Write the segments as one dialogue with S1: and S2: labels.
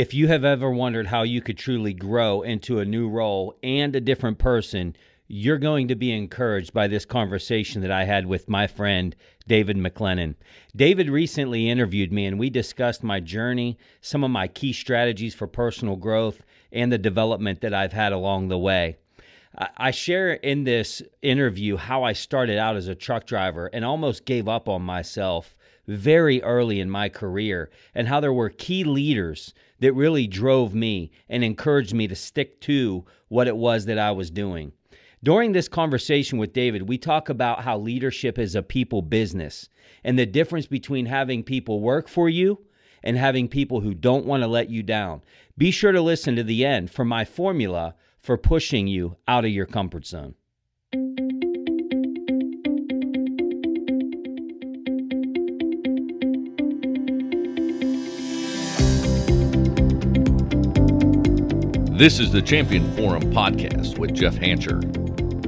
S1: If you have ever wondered how you could truly grow into a new role and a different person, you're going to be encouraged by this conversation that I had with my friend David McGlennen. David recently interviewed me and we discussed my journey, some of my key strategies for personal growth, and the development that I've had along the way. I share in this interview how I started out as a truck driver and almost gave up on myself very early in my career, and how there were key leaders that really drove me and encouraged me to stick to what it was that I was doing. During this conversation with David, we talk about how leadership is a people business and the difference between having people work for you and having people who don't want to let you down. Be sure to listen to the end for my formula for pushing you out of your comfort zone.
S2: This is the Champion Forum podcast with Jeff Hancher,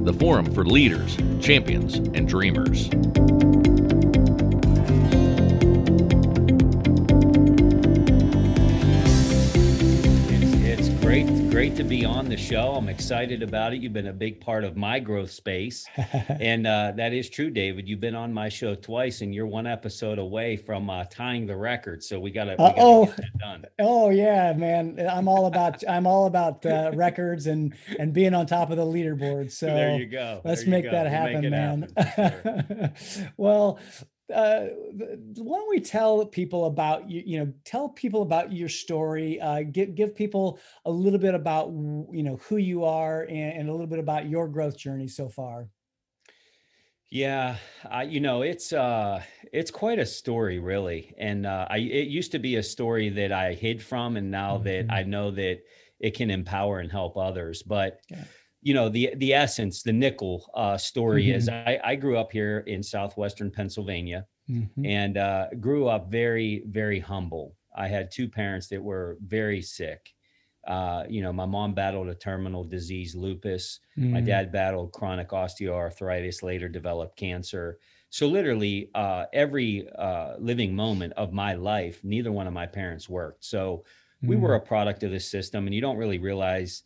S2: the forum for leaders, champions, and dreamers.
S1: Great to be on the show. I'm excited about it. You've been a big part of my growth space. and uh, that is true, David. You've been on my show twice, and you're one episode away from uh, tying the record. So we got to
S3: oh oh yeah, man. I'm all about I'm all about uh, records and and being on top of the leaderboard. So
S1: there you go.
S3: Let's make
S1: go.
S3: that happen, man. Happen, sure. well, uh, why don't we tell people about you you know tell people about your story uh, give give people a little bit about you know who you are and, and a little bit about your growth journey so far.
S1: Yeah uh, you know it's uh it's quite a story really. And uh i it used to be a story that i hid from and now mm-hmm. that i know that it can empower and help others. But yeah you know the the essence the nickel uh, story mm-hmm. is I, I grew up here in southwestern pennsylvania mm-hmm. and uh, grew up very very humble i had two parents that were very sick uh, you know my mom battled a terminal disease lupus mm-hmm. my mm. dad battled chronic osteoarthritis later developed cancer so literally uh, every uh, living moment of my life neither one of my parents worked so we were mm. a product of the system and you don't really realize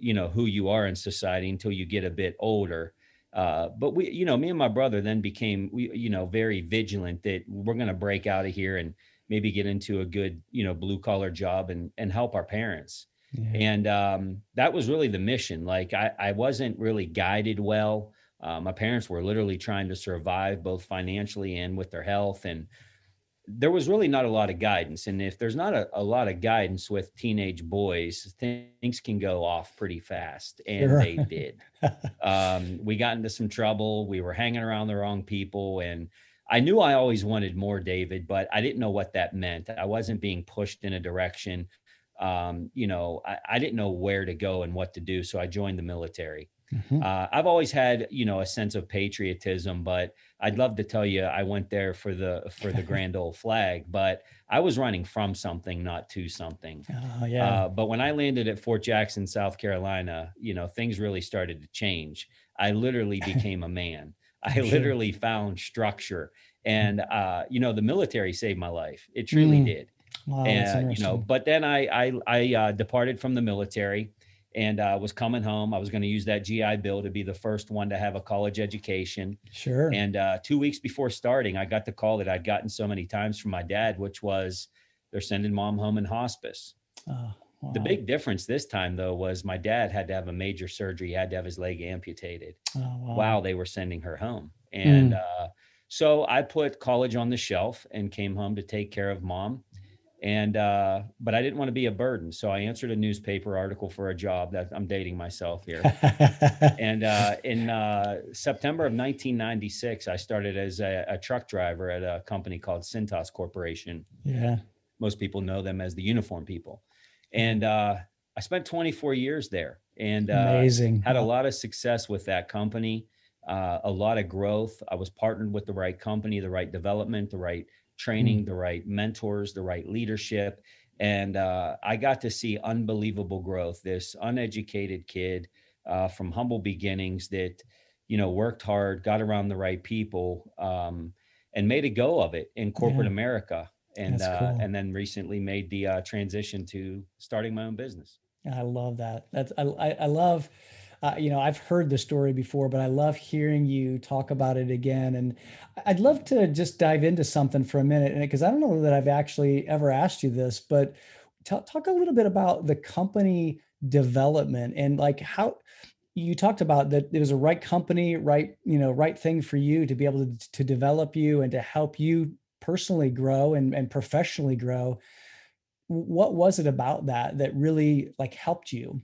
S1: you know who you are in society until you get a bit older. Uh, but we you know me and my brother then became we you know very vigilant that we're going to break out of here and maybe get into a good you know blue collar job and and help our parents. Yeah. and um, that was really the mission. Like i i wasn't really guided well. Uh, my parents were literally trying to survive both financially and with their health and there was really not a lot of guidance. And if there's not a, a lot of guidance with teenage boys, things can go off pretty fast. And sure. they did. um, we got into some trouble. We were hanging around the wrong people. And I knew I always wanted more, David, but I didn't know what that meant. I wasn't being pushed in a direction. Um, you know, I, I didn't know where to go and what to do. So I joined the military. Mm-hmm. Uh, I've always had, you know, a sense of patriotism, but I'd love to tell you I went there for the for the grand old flag, but I was running from something, not to something.
S3: Oh, yeah. Uh,
S1: but when I landed at Fort Jackson, South Carolina, you know, things really started to change. I literally became a man. I literally found structure, and uh, you know, the military saved my life. It truly mm. did. Wow, and you know, but then I I, I uh, departed from the military and uh, was coming home. I was going to use that GI Bill to be the first one to have a college education.
S3: Sure.
S1: And uh, two weeks before starting, I got the call that I'd gotten so many times from my dad, which was they're sending mom home in hospice. Oh, wow. The big difference this time, though, was my dad had to have a major surgery. He had to have his leg amputated oh, wow. while they were sending her home. And mm. uh, so I put college on the shelf and came home to take care of mom and uh, but I didn't want to be a burden, so I answered a newspaper article for a job. That I'm dating myself here. and uh, in uh, September of 1996, I started as a, a, truck driver at a company called Cintas Corporation.
S3: Yeah,
S1: most people know them as the uniform people, and uh, I spent 24 years there, and uh,
S3: amazing
S1: had a lot of success with that company. Uh, a lot of growth. I was partnered with the right company, the right development, the right training, mm. the right mentors, the right leadership. And uh, I got to see unbelievable growth. This uneducated kid uh, from humble beginnings that, you know, worked hard, got around the right people, um, and made a go of it in corporate yeah. America. and uh, cool. and then recently made the uh, transition to starting my own business.
S3: I love that. That's I I love. Uh, you know, I've heard the story before, but I love hearing you talk about it again. And I'd love to just dive into something for a minute, because I don't know that I've actually ever asked you this, but t- talk a little bit about the company development and like how you talked about that it was a right company, right, you know, right thing for you to be able to, to develop you and to help you personally grow and, and professionally grow. What was it about that that really like helped you?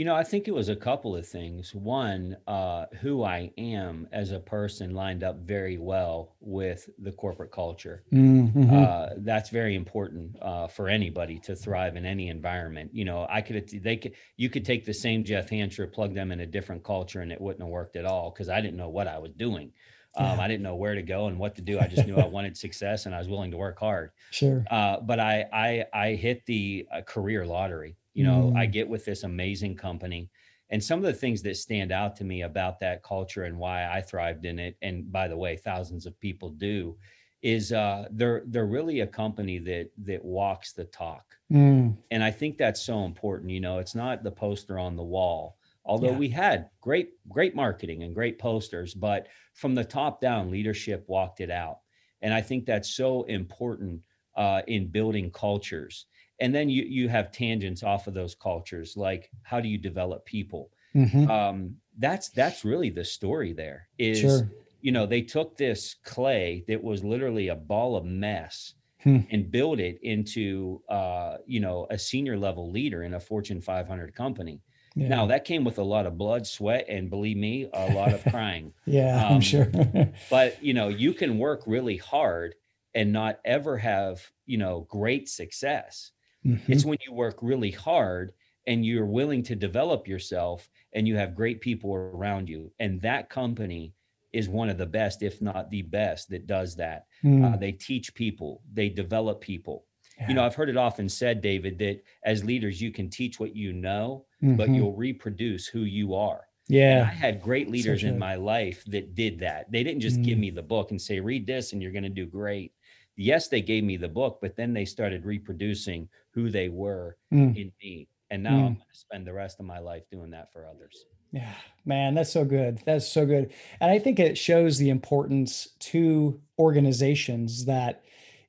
S1: You know, I think it was a couple of things. One, uh, who I am as a person lined up very well with the corporate culture. Mm-hmm. Uh, that's very important uh, for anybody to thrive in any environment. You know, I could, they could, you could take the same Jeff Hancher, plug them in a different culture, and it wouldn't have worked at all because I didn't know what I was doing. Um, yeah. I didn't know where to go and what to do. I just knew I wanted success and I was willing to work hard.
S3: Sure.
S1: Uh, but I, I, I hit the uh, career lottery you know mm. i get with this amazing company and some of the things that stand out to me about that culture and why i thrived in it and by the way thousands of people do is uh, they're they're really a company that that walks the talk mm. and i think that's so important you know it's not the poster on the wall although yeah. we had great great marketing and great posters but from the top down leadership walked it out and i think that's so important uh, in building cultures and then you you have tangents off of those cultures like how do you develop people mm-hmm. um, that's that's really the story there is sure. you know they took this clay that was literally a ball of mess hmm. and built it into uh, you know a senior level leader in a fortune 500 company yeah. Now that came with a lot of blood, sweat, and believe me, a lot of crying.
S3: yeah, um, I'm sure.
S1: but you know, you can work really hard and not ever have you know great success. Mm-hmm. It's when you work really hard and you're willing to develop yourself and you have great people around you. And that company is one of the best, if not the best, that does that. Mm. Uh, they teach people, they develop people. Yeah. You know, I've heard it often said, David, that as leaders, you can teach what you know, mm-hmm. but you'll reproduce who you are.
S3: Yeah.
S1: And I had great leaders in my life that did that. They didn't just mm. give me the book and say, read this and you're going to do great yes, they gave me the book, but then they started reproducing who they were mm. in me. And now mm. I'm going to spend the rest of my life doing that for others.
S3: Yeah, man, that's so good. That's so good. And I think it shows the importance to organizations that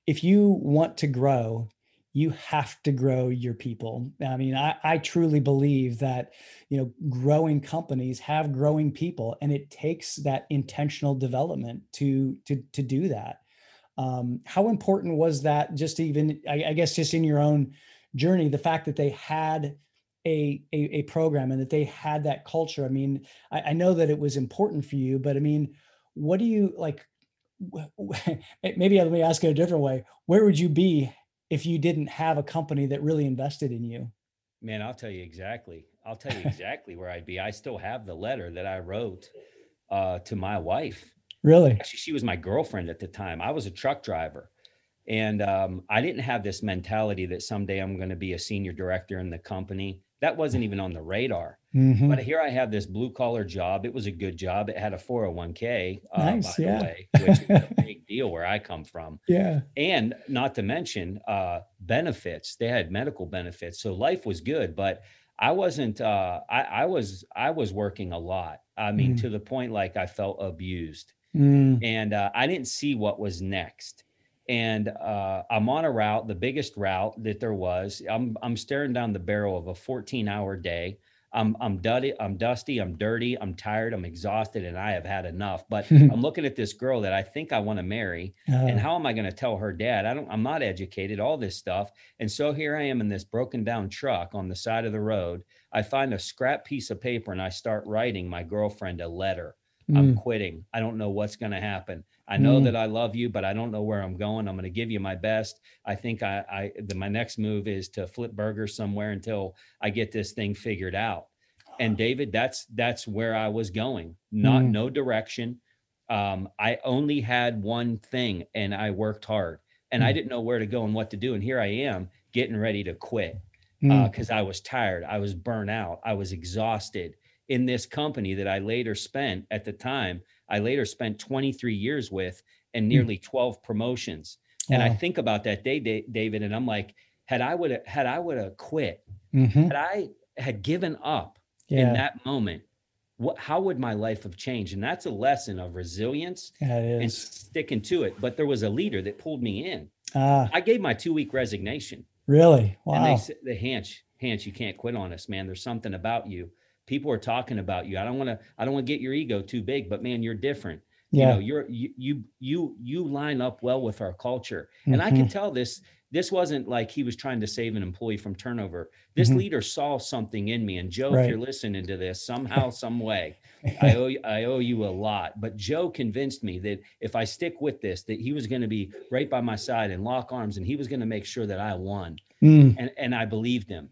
S3: if you want to grow, you have to grow your people. I mean, I, I truly believe that, you know, growing companies have growing people and it takes that intentional development to to to do that. Um, how important was that? Just even, I, I, guess, just in your own journey, the fact that they had a, a, a program and that they had that culture. I mean, I, I know that it was important for you, but I mean, what do you like? Maybe let me ask it a different way. Where would you be if you didn't have a company that really invested in you?
S1: Man, I'll tell you exactly. I'll tell you exactly where I'd be. I still have the letter that I wrote uh, to my wife
S3: Really?
S1: Actually, she was my girlfriend at the time. I was a truck driver. And um, I didn't have this mentality that someday I'm going to be a senior director in the company. That wasn't even on the radar. Mm-hmm. But here I have this blue collar job. It was a good job. It had a 401k, uh, nice, by yeah. the way, which is a big deal where I come from.
S3: Yeah.
S1: And not to mention uh, benefits. They had medical benefits. So life was good. But I wasn't, uh, I, I was, I was working a lot. I mean, mm. to the point like I felt abused. Mm. And uh, I didn't see what was next. And uh, I'm on a route, the biggest route that there was. I'm I'm staring down the barrel of a 14 hour day. I'm I'm dusty, I'm dusty, I'm dirty, I'm tired, I'm exhausted, and I have had enough. But I'm looking at this girl that I think I want to marry, uh, and how am I going to tell her dad? I don't. I'm not educated. All this stuff, and so here I am in this broken down truck on the side of the road. I find a scrap piece of paper and I start writing my girlfriend a letter. I'm quitting. I don't know what's going to happen. I know mm. that I love you, but I don't know where I'm going. I'm going to give you my best. I think I, I the, my next move is to flip burgers somewhere until I get this thing figured out. And David, that's that's where I was going. Not mm. no direction. Um, I only had one thing, and I worked hard, and I mm. didn't know where to go and what to do. And here I am, getting ready to quit because uh, mm. I was tired. I was burnt out. I was exhausted in this company that I later spent at the time, I later spent 23 years with and hmm. nearly 12 promotions. And I think about that day, David, and I'm like, had I would have had I would have quit,
S3: Mhm.
S1: had I had given up in that moment, what how would my life have changed? And that's a lesson of resilience
S3: yeah,
S1: and sticking to it. But there was a leader that pulled me in.
S3: Ah,
S1: I gave my two week resignation.
S3: really? Wow.
S1: And they said, the Hanch, Hanch, you can't quit on us, man. There's something about you. People are talking about you. I don't want to, I don't want to get your ego too big, but man, you're different. You know,
S3: Yeah.
S1: you're you you you you line up well with our culture. And I can tell this, this wasn't like he was trying to save an employee from turnover. This
S3: Mhm.
S1: leader saw something in me. And Joe,
S3: Right.
S1: if you're listening to this somehow, some way, I owe you, I owe you a lot. But Joe convinced me that if I stick with this, that he was going to be right by my side and lock arms, and he was going to make sure that I won
S3: Mm,
S1: and and I believed him.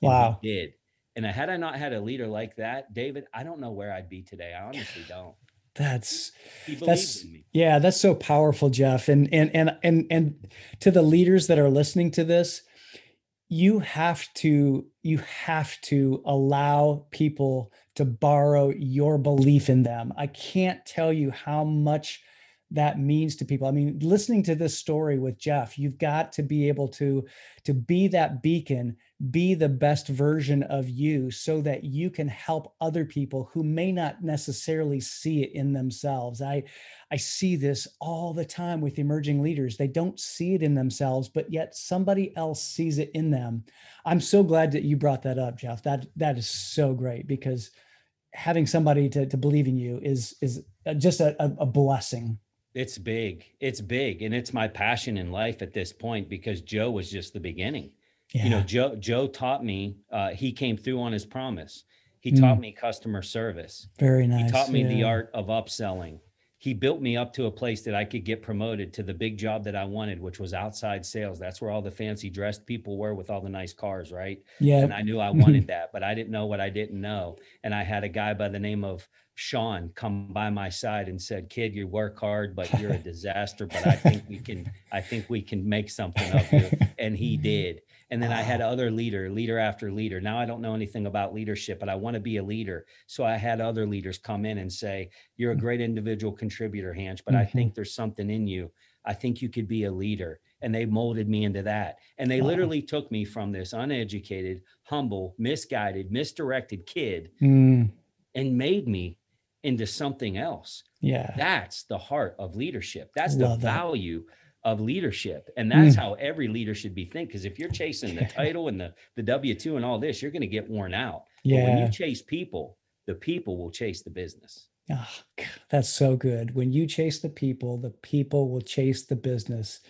S1: And
S3: Wow.
S1: he did. And had I not had a leader like that, David, I don't know where I'd be today. I honestly don't.
S3: that's That's- Yeah, that's so powerful, Jeff. And and and and and to the leaders that are listening to this, you have to you have to allow people to borrow your belief in them. I can't tell you how much that means to people. I mean, listening to this story with Jeff, you've got to be able to to be that beacon, be the best version of you so that you can help other people who may not necessarily see it in themselves. I I see this all the time with emerging leaders. They don't see it in themselves, but yet somebody else sees it in them. I'm so glad that you brought that up, Jeff. That that is so great because having somebody to, to believe in you is is just a, a blessing.
S1: It's big. It's big. And it's my passion in life at this point because Joe was just the beginning.
S3: Yeah.
S1: You know, Joe Joe taught me, uh, he came through on his promise. He
S3: Mm.
S1: taught me customer service.
S3: very nice.
S1: He taught me the art of upselling. He built me up to a place that I could get promoted to the big job that I wanted, which was outside sales. That's where all the fancy dressed people were with all the nice cars, right?
S3: Yeah.
S1: And I knew I wanted that, but I didn't know what I didn't know. And I had a guy by the name of Sean come by my side and said, "Kid, you work hard, but you're a disaster. But I think we can, I think we can make something of you." And he did. And then I had other leader, leader after leader. Now I don't know anything about leadership, but I want to be a leader. So I had other leaders come in and say, "You're a great individual contributor, Hanch, but I
S3: Mhm.
S1: think there's something in you. I think you could be a leader." And they molded me into that. And they
S3: Wow.
S1: literally took me from this uneducated, humble, misguided, misdirected kid
S3: Mm,
S1: and made me into something else.
S3: yeah.
S1: That's the heart of leadership. That's the
S3: Love that.
S1: value of leadership. And that's
S3: Mm.
S1: how every leader should be think. Because if you're chasing the title and the, the W2 and all this, you're going to get worn out. But when you chase people, the people will chase the business.
S3: Ah, God, that's so good. When you chase the people, the people will chase the business.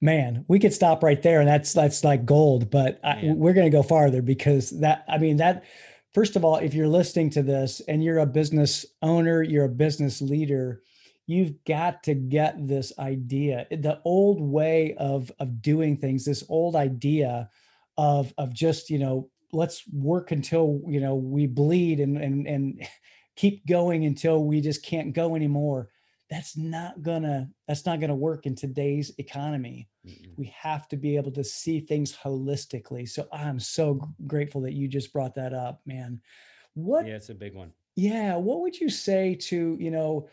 S3: Man, we could stop right there, and that's that's like gold. But I, we're going to go farther because that. I mean, that. First of all, if you're listening to this and you're a business owner, you're a business leader, you've got to get this idea. The old way of of doing things, this old idea of of just you know let's work until you know we bleed and and and keep going until we just can't go anymore that's not gonna that's not gonna work in today's economy
S1: Mm-mm.
S3: we have to be able to see things holistically so i'm so grateful that you just brought that up man what
S1: Yeah, it's a big one.
S3: yeah what would you say to you know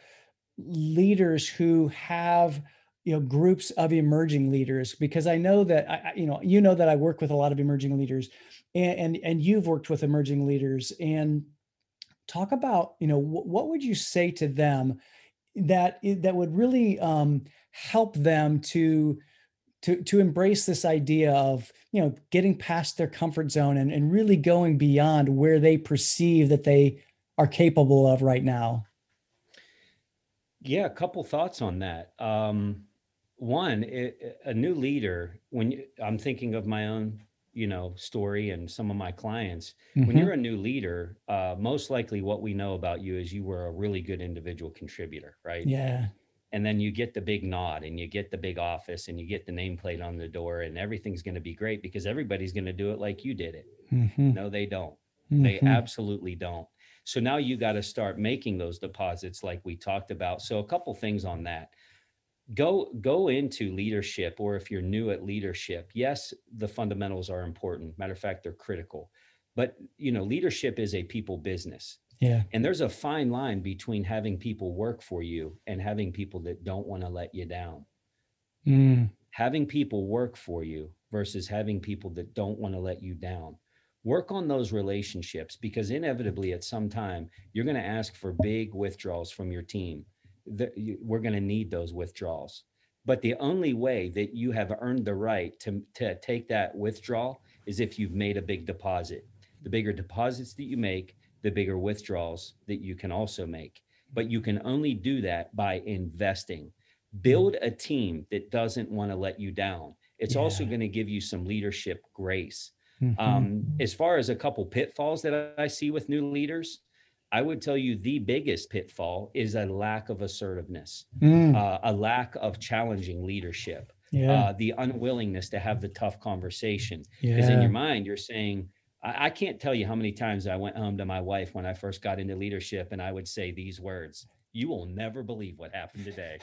S3: leaders who have you know groups of emerging leaders because i know that i you know you know that i work with a lot of emerging leaders and and, and you've worked with emerging leaders and talk about you know wh- what would you say to them that that would really um, help them to to to embrace this idea of you know getting past their comfort zone and, and really going beyond where they perceive that they are capable of right now
S1: Yeah, a couple thoughts on that. Um, one, it, a new leader, when you, I'm thinking of my own, you know, story and some of my clients, when
S3: Mhm.
S1: you're a new leader, uh, most likely what we know about you is you were a really good individual contributor, right?
S3: yeah
S1: And then you get the big nod and you get the big office and you get the nameplate on the door and everything's going to be great because everybody's going to do it like you did it.
S3: Mhm.
S1: No, they don't. They
S3: Mhm.
S1: absolutely don't. So now you got to start making those deposits like we talked about. So a couple things on that. Go go into leadership or if you're new at leadership, yes, the fundamentals are important. Matter of fact, they're critical. But you know, leadership is a people business.
S3: yeah
S1: And there's a fine line between having people work for you and having people that don't want to let you down. mm. having people work for you versus having people that don't want to let you down work on those relationships because inevitably at some time you're going to ask for big withdrawals from your team we're going to need those withdrawals. But the only way that you have earned the right to, to take that withdrawal is if you've made a big deposit. The bigger deposits that you make the bigger withdrawals that you can also make. But you can only do that by investing. Build a team that doesn't want to let you down. It's yeah. also going to give you some leadership grace. Mm-hmm. Um, as far as a couple pitfalls that I see with new leaders, I would tell you the biggest pitfall is a lack of assertiveness, mm. uh, a lack of challenging leadership, yeah. uh, the unwillingness to have the tough conversation. Because yeah. in your mind, you're saying, I, I can't tell you how many times I went home to my wife when I first got into leadership and I would say these words you will never believe what happened today.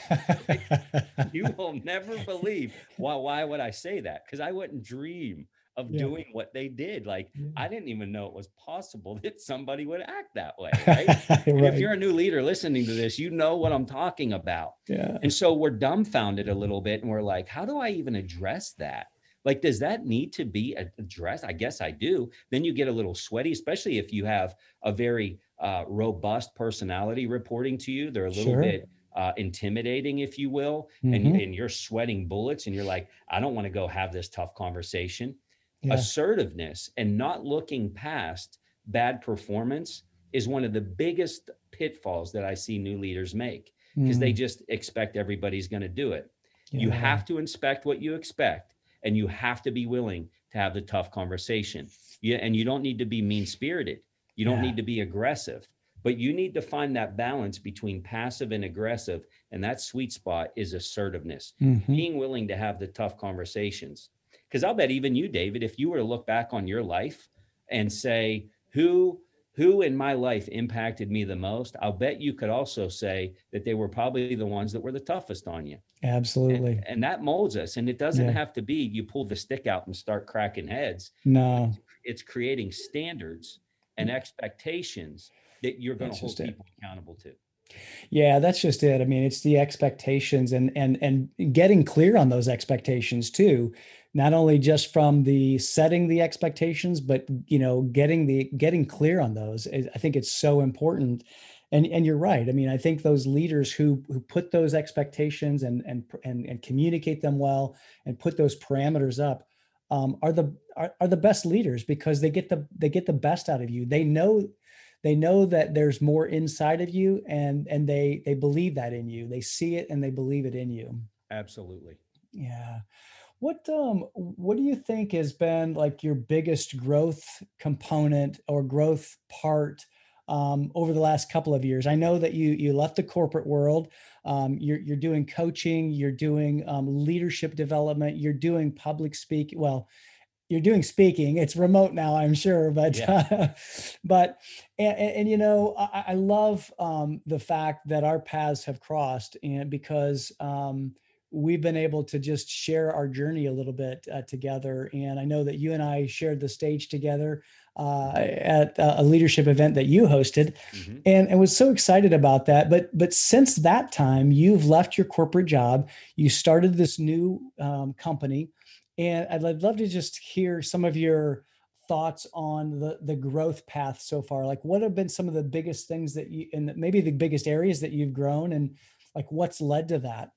S1: you will never believe. Why, why would I say that? Because I wouldn't dream of yeah. doing what they did. Like yeah. I didn't even know it was possible that somebody would act that way. Right? right. If you're a new leader listening to this, you know what I'm talking about. Yeah. And so we're dumbfounded a little bit and we're like, how do I even address that? Like, does that need to be addressed? I guess I do. Then you get a little sweaty, especially if you have a very uh, robust personality reporting to you. They're a little sure. bit uh, intimidating, if you will, mm-hmm. and, and you're sweating bullets and you're like, I don't want to go have this tough conversation yeah. assertiveness and not looking past bad performance is one of the biggest pitfalls that I see new leaders make because mm. they just expect everybody's going to do it. Yeah. You have to inspect what you expect and you have to be willing to have the tough conversation. Yeah, and you don't need to be mean spirited. You don't yeah. need to be aggressive, but you need to find that balance between passive and aggressive. And that sweet spot is assertiveness, mm-hmm. being willing to have the tough conversations. Because I'll bet even you, David, if you were to look back on your life and say, who who in my life impacted me the most, I'll bet you could also say that they were probably the ones that were the toughest on you.
S3: Absolutely.
S1: And, and that molds us. And it doesn't yeah. have to be you pull the stick out and start cracking heads.
S3: No.
S1: It's, creating standards and expectations that you're going to hold people it. accountable to.
S3: Yeah, that's just it. I mean, it's the expectations and and and getting clear on those expectations too not only just from the setting the expectations but you know getting the getting clear on those i think it's so important. And and you're right. I mean i think those leaders who who put those expectations and and and, and communicate them well and put those parameters up um, are the are, are the best leaders because they get the they get the best out of you. They know they know that there's more inside of you and and they they believe that in you. They see it and they believe it in you.
S1: Absolutely.
S3: Yeah what um what do you think has been like your biggest growth component or growth part um, over the last couple of years? I know that you you left the corporate world. Um, you're you're doing coaching. You're doing um, leadership development. You're doing public speak. Well, you're doing speaking. It's remote now, I'm sure, but yeah. uh, but and, and, and, you know I, I love um, the fact that our paths have crossed, and because um, we've been able to just share our journey a little bit uh, together. And I know that you and I shared the stage together uh, at a leadership event that you hosted, mm-hmm. and, and was so excited about that. But but since that time, you've left your corporate job. You started this new um, company, and I'd love to just hear some of your thoughts on the the growth path so far. Like, what have been some of the biggest things that you, and maybe the biggest areas that you've grown, and like what's led to that?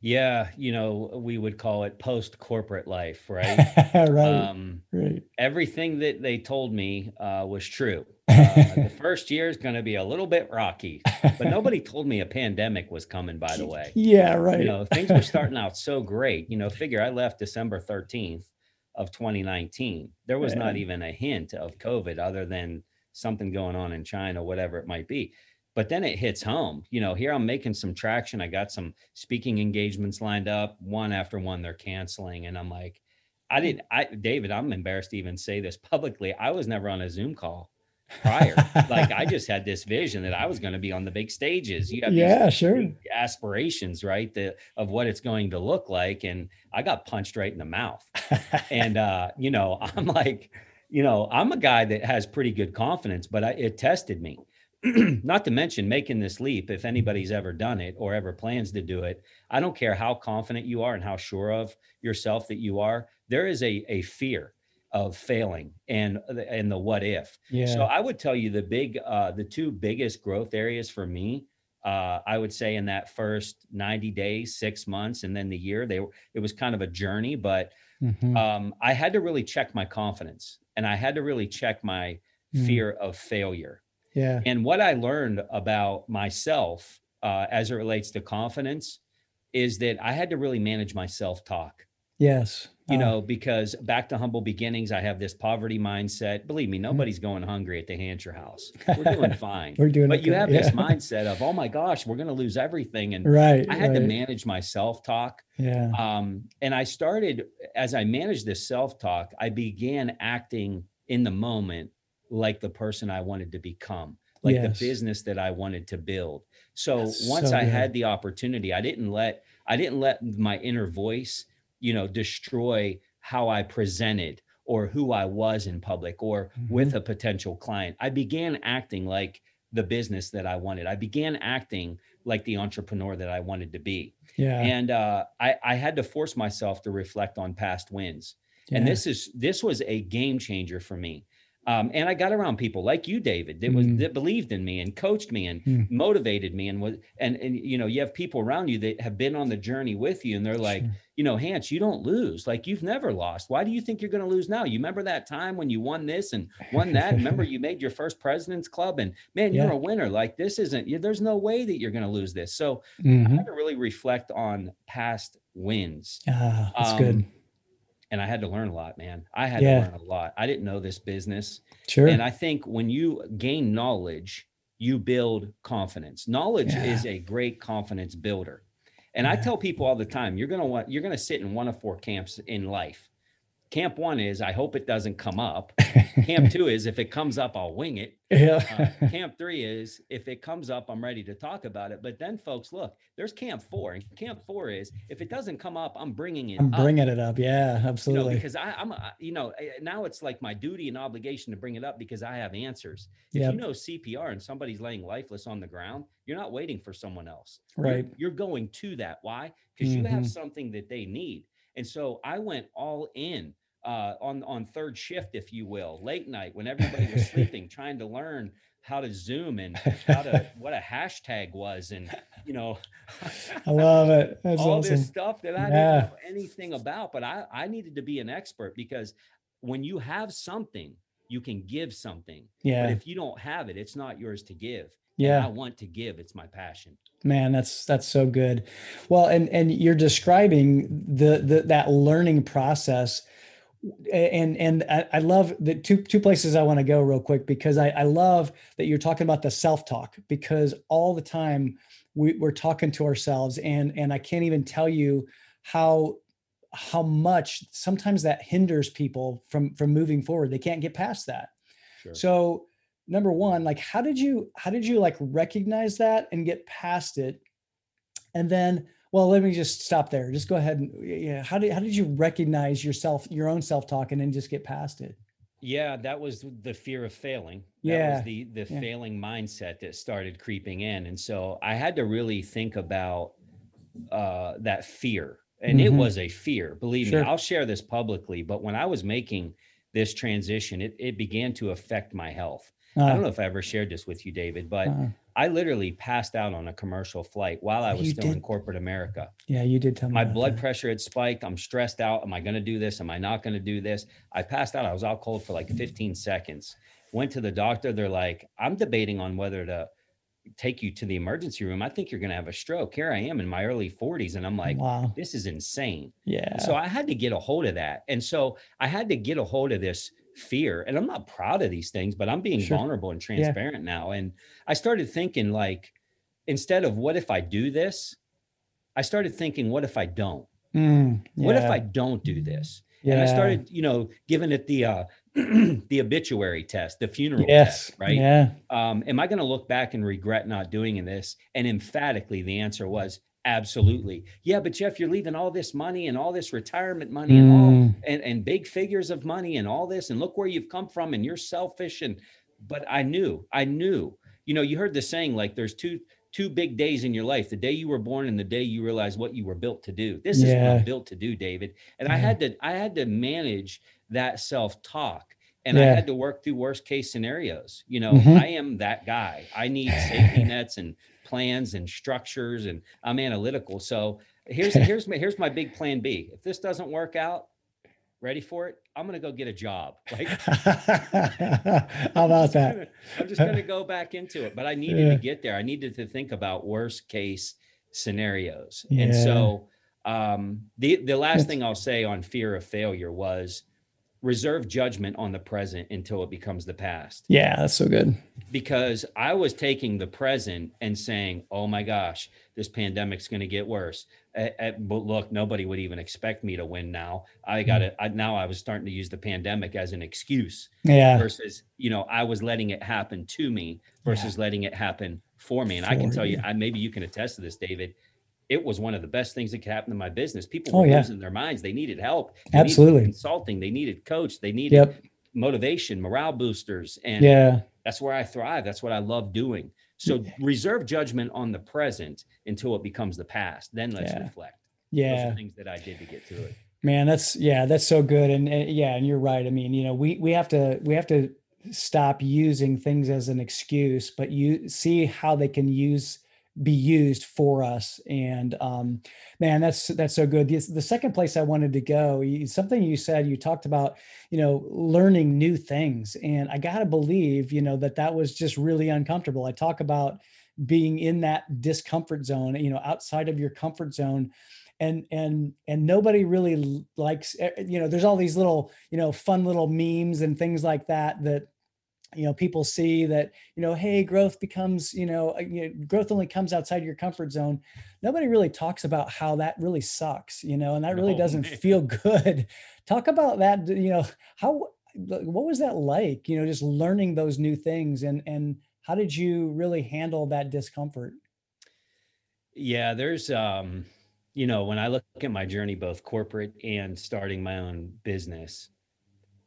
S1: Yeah, you know, we would call it post corporate life, right?
S3: right. Um, right.
S1: Everything that they told me uh, was true. Uh, the first year is going to be a little bit rocky, but nobody told me a pandemic was coming. By the way,
S3: yeah, right.
S1: You know, things were starting out so great. You know, figure I left December thirteenth of 2019. There was yeah. not even a hint of COVID, other than something going on in China, whatever it might be but then it hits home you know here i'm making some traction i got some speaking engagements lined up one after one they're canceling and i'm like i didn't i david i'm embarrassed to even say this publicly i was never on a zoom call prior like i just had this vision that i was going to be on the big stages you have
S3: yeah sure.
S1: aspirations right the, of what it's going to look like and i got punched right in the mouth and uh you know i'm like you know i'm a guy that has pretty good confidence but I, it tested me not to mention making this leap, if anybody's ever done it or ever plans to do it, I don't care how confident you are and how sure of yourself that you are, there is a, a fear of failing and and the what if. Yeah. So I would tell you the big uh the two biggest growth areas for me uh, I would say in that first 90 days, six months, and then the year, they were, it was kind of a journey, but mm-hmm. um, I had to really check my confidence and I had to really check my mm. fear of failure.
S3: Yeah.
S1: And what I learned about myself uh, as it relates to confidence is that I had to really manage my self talk.
S3: Yes.
S1: You uh, know, because back to humble beginnings, I have this poverty mindset. Believe me, mm-hmm. nobody's going hungry at the Hancher house. We're doing fine.
S3: we're doing
S1: But you have yeah. this mindset of, oh my gosh, we're going to lose everything. And
S3: right,
S1: I had
S3: right.
S1: to manage my self talk.
S3: Yeah.
S1: Um, and I started, as I managed this self talk, I began acting in the moment like the person I wanted to become like yes. the business that I wanted to build. So That's once so I had the opportunity, I didn't let I didn't let my inner voice you know destroy how i presented or who i was in public or mm-hmm. with a potential client i began acting like the business that i wanted i began acting like the entrepreneur that i wanted to be
S3: yeah
S1: and uh, I, I had to force myself to reflect on past wins yeah. and this is this was a game changer for me um, and I got around people like you, David, that was mm. that believed in me and coached me and mm. motivated me and was and and you know you have people around you that have been on the journey with you and they're like, sure. you know, Hanch, you don't lose. Like you've never lost. Why do you think you're going to lose now? You remember that time when you won this and won that? remember you made your first President's Club and man, you're a winner. Like this isn't. There's no way that you're going to lose this. So mm-hmm. I had to really reflect on past wins.
S3: Ah, that's um, good
S1: and I had to learn a lot, man. I had yeah. to learn a lot. I didn't know this business.
S3: Sure.
S1: And I think when you gain knowledge, you build confidence. Knowledge yeah. is a great confidence builder. And yeah. I tell people all the time, you're gonna want you're gonna sit in one of four camps in life. Camp one is I hope it doesn't come up. camp two is if it comes up, I'll wing it.
S3: Yeah.
S1: uh, camp three is if it comes up, I'm ready to talk about it. But then, folks, look, there's camp four, and camp four is if it doesn't come up, I'm bringing it.
S3: I'm up. bringing it up. Yeah, absolutely.
S1: You know, because I, am you know, eh, now it's like my duty and obligation to bring it up because I have answers. If yep. you know CPR and somebody's laying lifeless on the ground, you're not waiting for someone else.
S3: Right.
S1: You're, you're going to that. Why? Because mm-hmm. you have mm-hmm. something that they need. And so I went all in uh, on on third shift, if you will, late night when everybody was sleeping, trying to learn how to zoom and how to what a hashtag was, and you know,
S3: I love it. That's
S1: all
S3: awesome.
S1: this stuff that I yeah. didn't know anything about, but I I needed to be an expert because when you have something, you can give something.
S3: Yeah.
S1: But if you don't have it, it's not yours to give.
S3: Yeah.
S1: I want to give. It's my passion.
S3: Man, that's that's so good. Well, and and you're describing the the that learning process and and I love the two two places I want to go real quick because I, I love that you're talking about the self talk because all the time we, we're talking to ourselves and and I can't even tell you how how much sometimes that hinders people from from moving forward. They can't get past that. Sure. So number one, like how did you how did you like recognize that and get past it? And then well let me just stop there just go ahead and yeah how did how did you recognize yourself your own self-talk and then just get past it
S1: yeah that was the fear of failing
S3: that yeah
S1: was the the yeah. failing mindset that started creeping in and so i had to really think about uh that fear and mm-hmm. it was a fear believe sure. me i'll share this publicly but when i was making this transition it, it began to affect my health uh, i don't know if i ever shared this with you david but uh, I literally passed out on a commercial flight while I was still did. in corporate America.
S3: Yeah, you did tell me.
S1: My blood that. pressure had spiked. I'm stressed out. Am I going to do this? Am I not going to do this? I passed out. I was out cold for like 15 seconds. Went to the doctor. They're like, I'm debating on whether to take you to the emergency room. I think you're going to have a stroke. Here I am in my early 40s. And I'm like, wow. this is insane.
S3: Yeah.
S1: So I had to get a hold of that. And so I had to get a hold of this fear and i'm not proud of these things but i'm being sure. vulnerable and transparent yeah. now and i started thinking like instead of what if i do this i started thinking what if i don't
S3: mm,
S1: yeah. what if i don't do this yeah. and i started you know giving it the uh the obituary test the funeral
S3: yes.
S1: test right
S3: yeah
S1: um am i going to look back and regret not doing this and emphatically the answer was Absolutely. Yeah, but Jeff, you're leaving all this money and all this retirement money mm. and all mm. and, and big figures of money and all this. And look where you've come from, and you're selfish. And but I knew, I knew, you know, you heard the saying like there's two two big days in your life the day you were born and the day you realize what you were built to do this is what i'm built to do david and i had to i had to manage that self-talk and i had to work through worst case scenarios you know
S3: Mhm.
S1: i am that guy i need safety nets and plans and structures and i'm analytical so here's here's my here's my big plan b if this doesn't work out ready for it i'm gonna go get a job like
S3: How about that?
S1: gonna- I'm just going to go back into it, but I needed
S3: Yeah.
S1: to get there. I needed to think about worst case scenarios. And so um, the the last
S3: That's-
S1: thing I'll say on fear of failure was reserve judgment on the present until it becomes the past.
S3: Yeah, that's so good.
S1: Because I was taking the present and saying, "Oh my gosh, this pandemic's going to get worse." Uh, uh, but look, nobody would even expect me to win now. I got it. I, now I was starting to use the pandemic as an excuse
S3: Yeah.
S1: versus you know i was letting it happen to me versus letting it happen for me and i can tell you
S3: you.
S1: I, maybe you can attest to this david it was one of the best things that could happen to my business people
S3: Oh,
S1: were
S3: yeah.
S1: losing their minds they needed help they needed
S3: Absolutely.
S1: consulting they needed coach they needed
S3: Yep.
S1: motivation morale boosters and
S3: Yeah.
S1: that's where i thrive that's what i love doing so reserve judgment on the present until it becomes the past then let's
S3: Yeah.
S1: reflect those
S3: Yeah.
S1: are things that i did to get through it
S3: Man, that's yeah, that's so good. And, and yeah, and you're right. I mean, you know, we we have to we have to stop using things as an excuse, but you see how they can use be used for us. And um, man, that's that's so good. The, the second place I wanted to go, something you said, you talked about, you know, learning new things, and I gotta believe, you know, that that was just really uncomfortable. I talk about being in that discomfort zone, you know, outside of your comfort zone and and and nobody really likes eh, you know there's all these little you know fun little memes and things like that that you know people see that you know hey growth becomes you know, uh, you know growth only comes outside your comfort zone. Nobody really talks about how that really sucks you know and that really doesn't
S1: man.
S3: feel good. Talk about that you know how what was that like you know just learning those new things and and how did you really handle that discomfort?
S1: Yeah, there's um, you know, when I look at my journey, both corporate and starting my own business,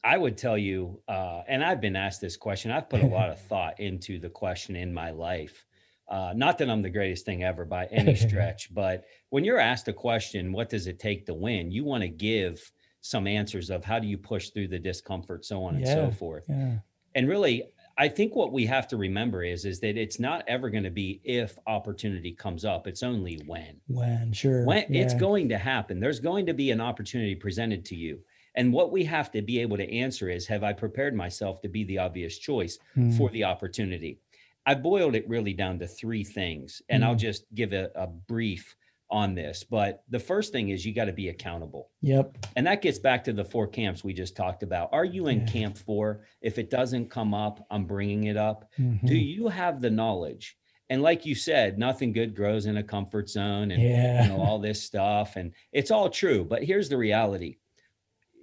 S1: I would tell you, uh, and I've been asked this question. I've put a lot of thought into the question in my life. Uh, not that I'm the greatest thing ever by any stretch, but when you're asked a question, what does it take to win? You want to give some answers of how do you push through the discomfort, so on and so forth
S3: yeah
S1: and really i think what we have to remember is is that it's not ever going to be if opportunity comes up it's only when
S3: when sure
S1: when it's going to happen there's going to be an opportunity presented to you and what we have to be able to answer is have i prepared myself to be the obvious choice
S3: Mm.
S1: for the opportunity i boiled it really down to three things and i'll
S3: Mm.
S1: just give a, a brief on this but the first thing is you got to be accountable
S3: Yep.
S1: and that gets back to the four camps we just talked about. Are you in
S3: Yeah.
S1: camp four? If it doesn't come up, I'm bringing it up. Do
S3: Mhm.
S1: you have the knowledge? And like you said, nothing good grows in a comfort zone and
S3: Yeah.
S1: you know all this stuff and it's all true, but here's the reality.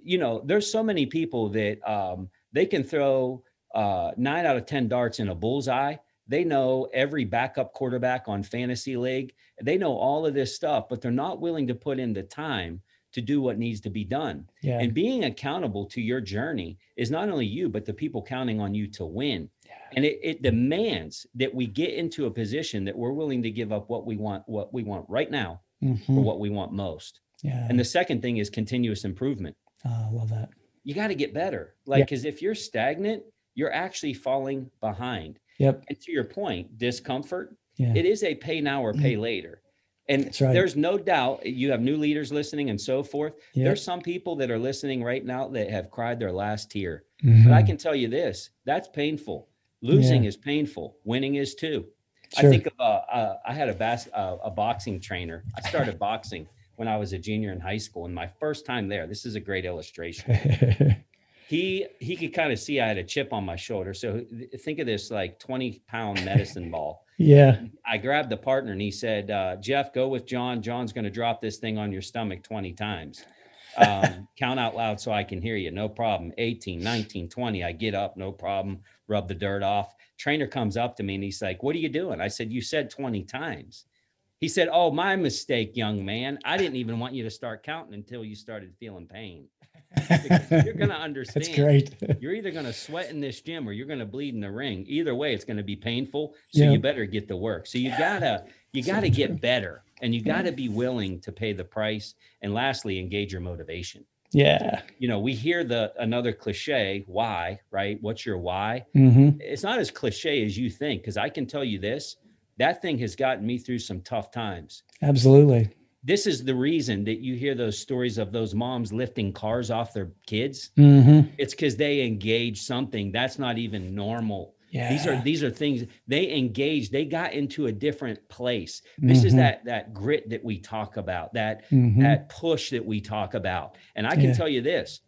S1: You know, there's so many people that um they can throw uh 9 out of 10 darts in a bullseye. They know every backup quarterback on fantasy league. They know all of this stuff, but they're not willing to put in the time to do what needs to be done.
S3: yeah.
S1: And being accountable to your journey is not only you, but the people counting on you to win. And it, it demands that we get into a position that we're willing to give up what we want, what we want right now for
S3: Mhm.
S1: what we want most.
S3: Yeah.
S1: And the second thing is continuous improvement.
S3: Oh, I love that.
S1: You got to get better. Like, because if you're stagnant, you're actually falling behind.
S3: Yep.
S1: And to your point, discomfort,
S3: Yeah.
S1: it is a pay now or pay later. And
S3: right.
S1: there's no doubt you have new leaders listening and so forth.
S3: Yep.
S1: There's some people that are listening right now that have cried their last tear. But I
S3: Mhm.
S1: can tell you this that's painful. Losing
S3: Yeah.
S1: is painful, winning is too.
S3: Sure.
S1: I think of uh, uh, I had a, bas- uh, a boxing trainer. I started boxing when I was a junior in high school. And my first time there, this is a great illustration. he he could kind of see I had a chip on my shoulder. So think of this like 20 pound medicine ball.
S3: yeah.
S1: I grabbed the partner and he said, uh, Jeff, go with John. John's going to drop this thing on your stomach 20 times. Um, count out loud so I can hear you. No problem. 18, 19, 20. I get up, no problem. Rub the dirt off. Trainer comes up to me and he's like, What are you doing? I said, You said 20 times. He said, "Oh, my mistake, young man. I didn't even want you to start counting until you started feeling pain." you're going to understand.
S3: That's great.
S1: you're either going to sweat in this gym or you're going to bleed in the ring. Either way, it's going to be painful. So yeah. you better get to work. So you gotta you gotta so get better, and you gotta be willing to pay the price. And lastly, engage your motivation.
S3: Yeah.
S1: You know, we hear the another cliche, why, right? What's your why? Mm-hmm. It's not as cliche as you think, because I can tell you this that thing has gotten me through some tough times.
S3: Absolutely.
S1: This is the reason that you hear those stories of those moms lifting cars off their kids. Mm-hmm. It's because they engage something that's not even normal yeah. These are these are things they engaged, they got into a different place. This mm-hmm. is that that grit that we talk about, that mm-hmm. that push that we talk about. And I can yeah. tell you this,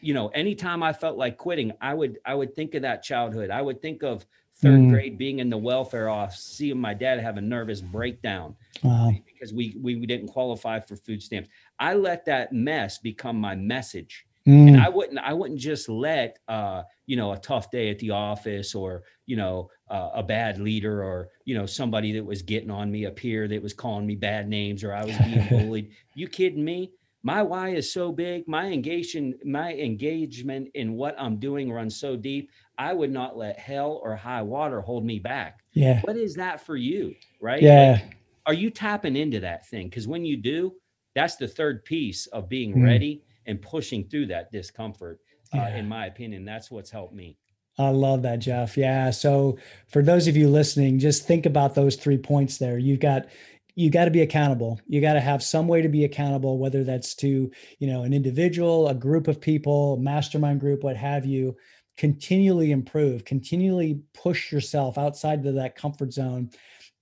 S1: you know, anytime I felt like quitting, I would I would think of that childhood. I would think of third mm. grade being in the welfare office, seeing my dad have a nervous breakdown wow. because we, we didn't qualify for food stamps. I let that mess become my message. Mm. And I wouldn't I wouldn't just let uh, you know a tough day at the office or you know uh, a bad leader or you know somebody that was getting on me up here that was calling me bad names or I was being bullied. You kidding me? My why is so big. My engagement my engagement in what I'm doing runs so deep. I would not let hell or high water hold me back.
S3: Yeah.
S1: What is that for you? Right?
S3: Yeah.
S1: Like, are you tapping into that thing? Because when you do, that's the third piece of being mm. ready and pushing through that discomfort. Uh, yeah. Uh, in my opinion, that's what's helped me.
S3: I love that, Jeff. Yeah. So for those of you listening, just think about those three points there. You've got you got to be accountable. You got to have some way to be accountable, whether that's to, you know, an individual, a group of people, mastermind group, what have you. Continually improve, continually push yourself outside of that comfort zone.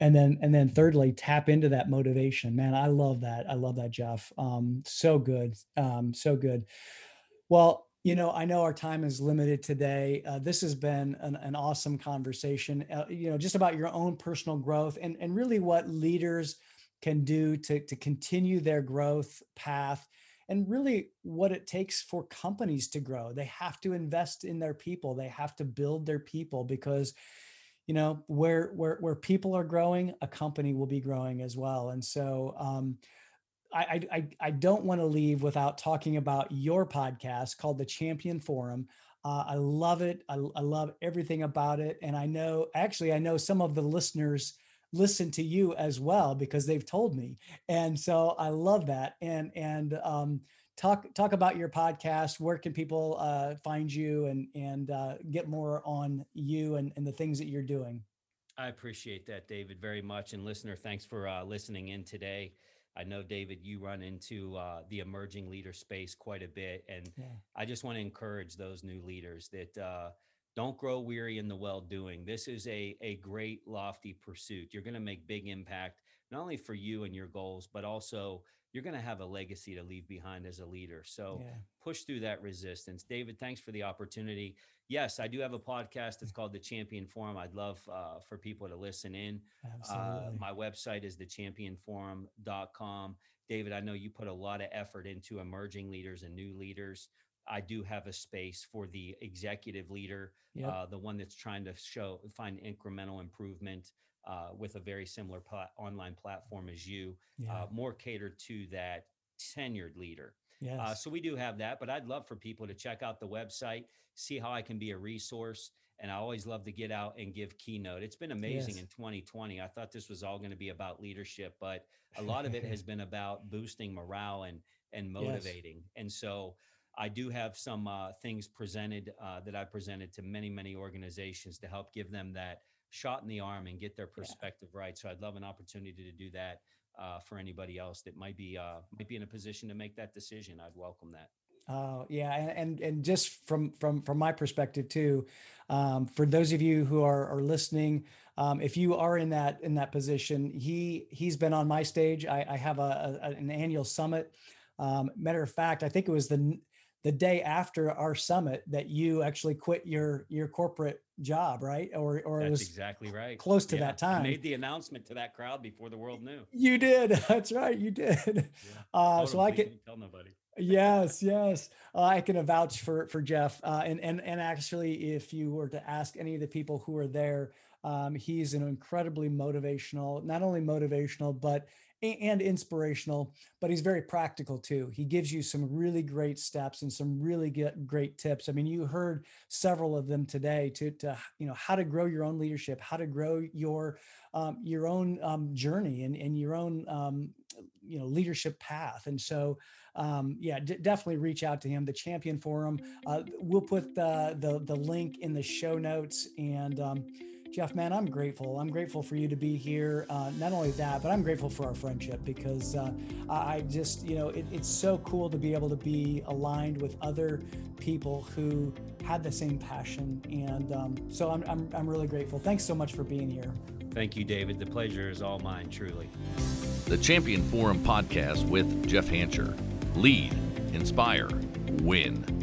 S3: And then and then thirdly tap into that motivation. Man i love that. I love that jeff. Um, so good. Um, so good. Well you know i know our time is limited today. Uh, this has been an, an awesome conversation uh, you know just about your own personal growth and and really what leaders can do to to continue their growth path and really what it takes for companies to grow. They have to invest in their people. They have to build their people because you know where where where people are growing a company will be growing as well. And so um, I, I i don't want to leave without talking about your podcast called the champion forum. Uh, i love it. I, I love everything about it. And i know actually i know some of the listeners listen to you as well because they've told me. And so i love that. And and um, talk talk about your podcast. Where can people uh, find you and and uh, get more on you and, and the things that you're doing?
S1: I appreciate that david very much. And listener thanks for uh, listening in today i know david you run into uh, the emerging leader space quite a bit and yeah. i just want to encourage those new leaders that uh, don't grow weary in the well doing this is a, a great lofty pursuit you're going to make big impact not only for you and your goals but also you're going to have a legacy to leave behind as a leader. So yeah. push through that resistance. David, thanks for the opportunity. Yes, I do have a podcast. It's called The Champion Forum. I'd love uh, for people to listen in. Uh, my website is thechampionforum.com. David, I know you put a lot of effort into emerging leaders and new leaders. I do have a space for the executive leader, yep. uh, the one that's trying to show find incremental improvement uh, with a very similar pl- online platform as you, uh, yeah. uh, more catered to that tenured leader. Uh, yes. Uh, so we do have that, but I'd love for people to check out the website, see how I can be a resource. And I always love to get out and give keynote. It's been amazing yes. in 2020. I thought this was all going to be about leadership, but a lot of it has been about boosting morale and and motivating. Yes. And so I do have some uh, things presented uh, that I presented to many, many organizations to help give them that shot in the arm and get their perspective yeah. right. So I'd love an opportunity to do that uh, for anybody else that might be uh, might be in a position to make that decision. I'd welcome that.
S3: Oh yeah, and, and and just from from from my perspective too, um, for those of you who are are listening, um, if you are in that in that position, he he's been on my stage. I, I have a, a, an annual summit. Um, matter of fact, I think it was the the day after our summit that you actually quit your your corporate job, right? Or or
S1: That's
S3: it was
S1: exactly right.
S3: Close to yeah. that time.
S1: I made the announcement to that crowd before the world knew.
S3: You did. That's right. You did. Yeah. Uh, so I can
S1: tell nobody.
S3: yes, yes. Uh, I can vouch for for Jeff. Uh, and and and actually, if you were to ask any of the people who are there, um, he's an incredibly motivational, not only motivational, but and inspirational, but he's very practical too. He gives you some really great steps and some really great tips. I mean, you heard several of them today to, to you know how to grow your own leadership, how to grow your um, your own um, journey and, and your own um, you know leadership path. And so, um, yeah, d- definitely reach out to him. The Champion Forum. Uh, we'll put the, the the link in the show notes and um, Jeff, man, I'm grateful. I'm grateful for you to be here. Uh, not only that, but I'm grateful for our friendship because uh, I just, you know, it, it's so cool to be able to be aligned with other people who had the same passion. And um, so I'm, I'm, I'm really grateful. Thanks so much for being here.
S1: Thank you, David. The pleasure is all mine, truly.
S2: The Champion Forum podcast with Jeff Hancher. Lead, inspire, win.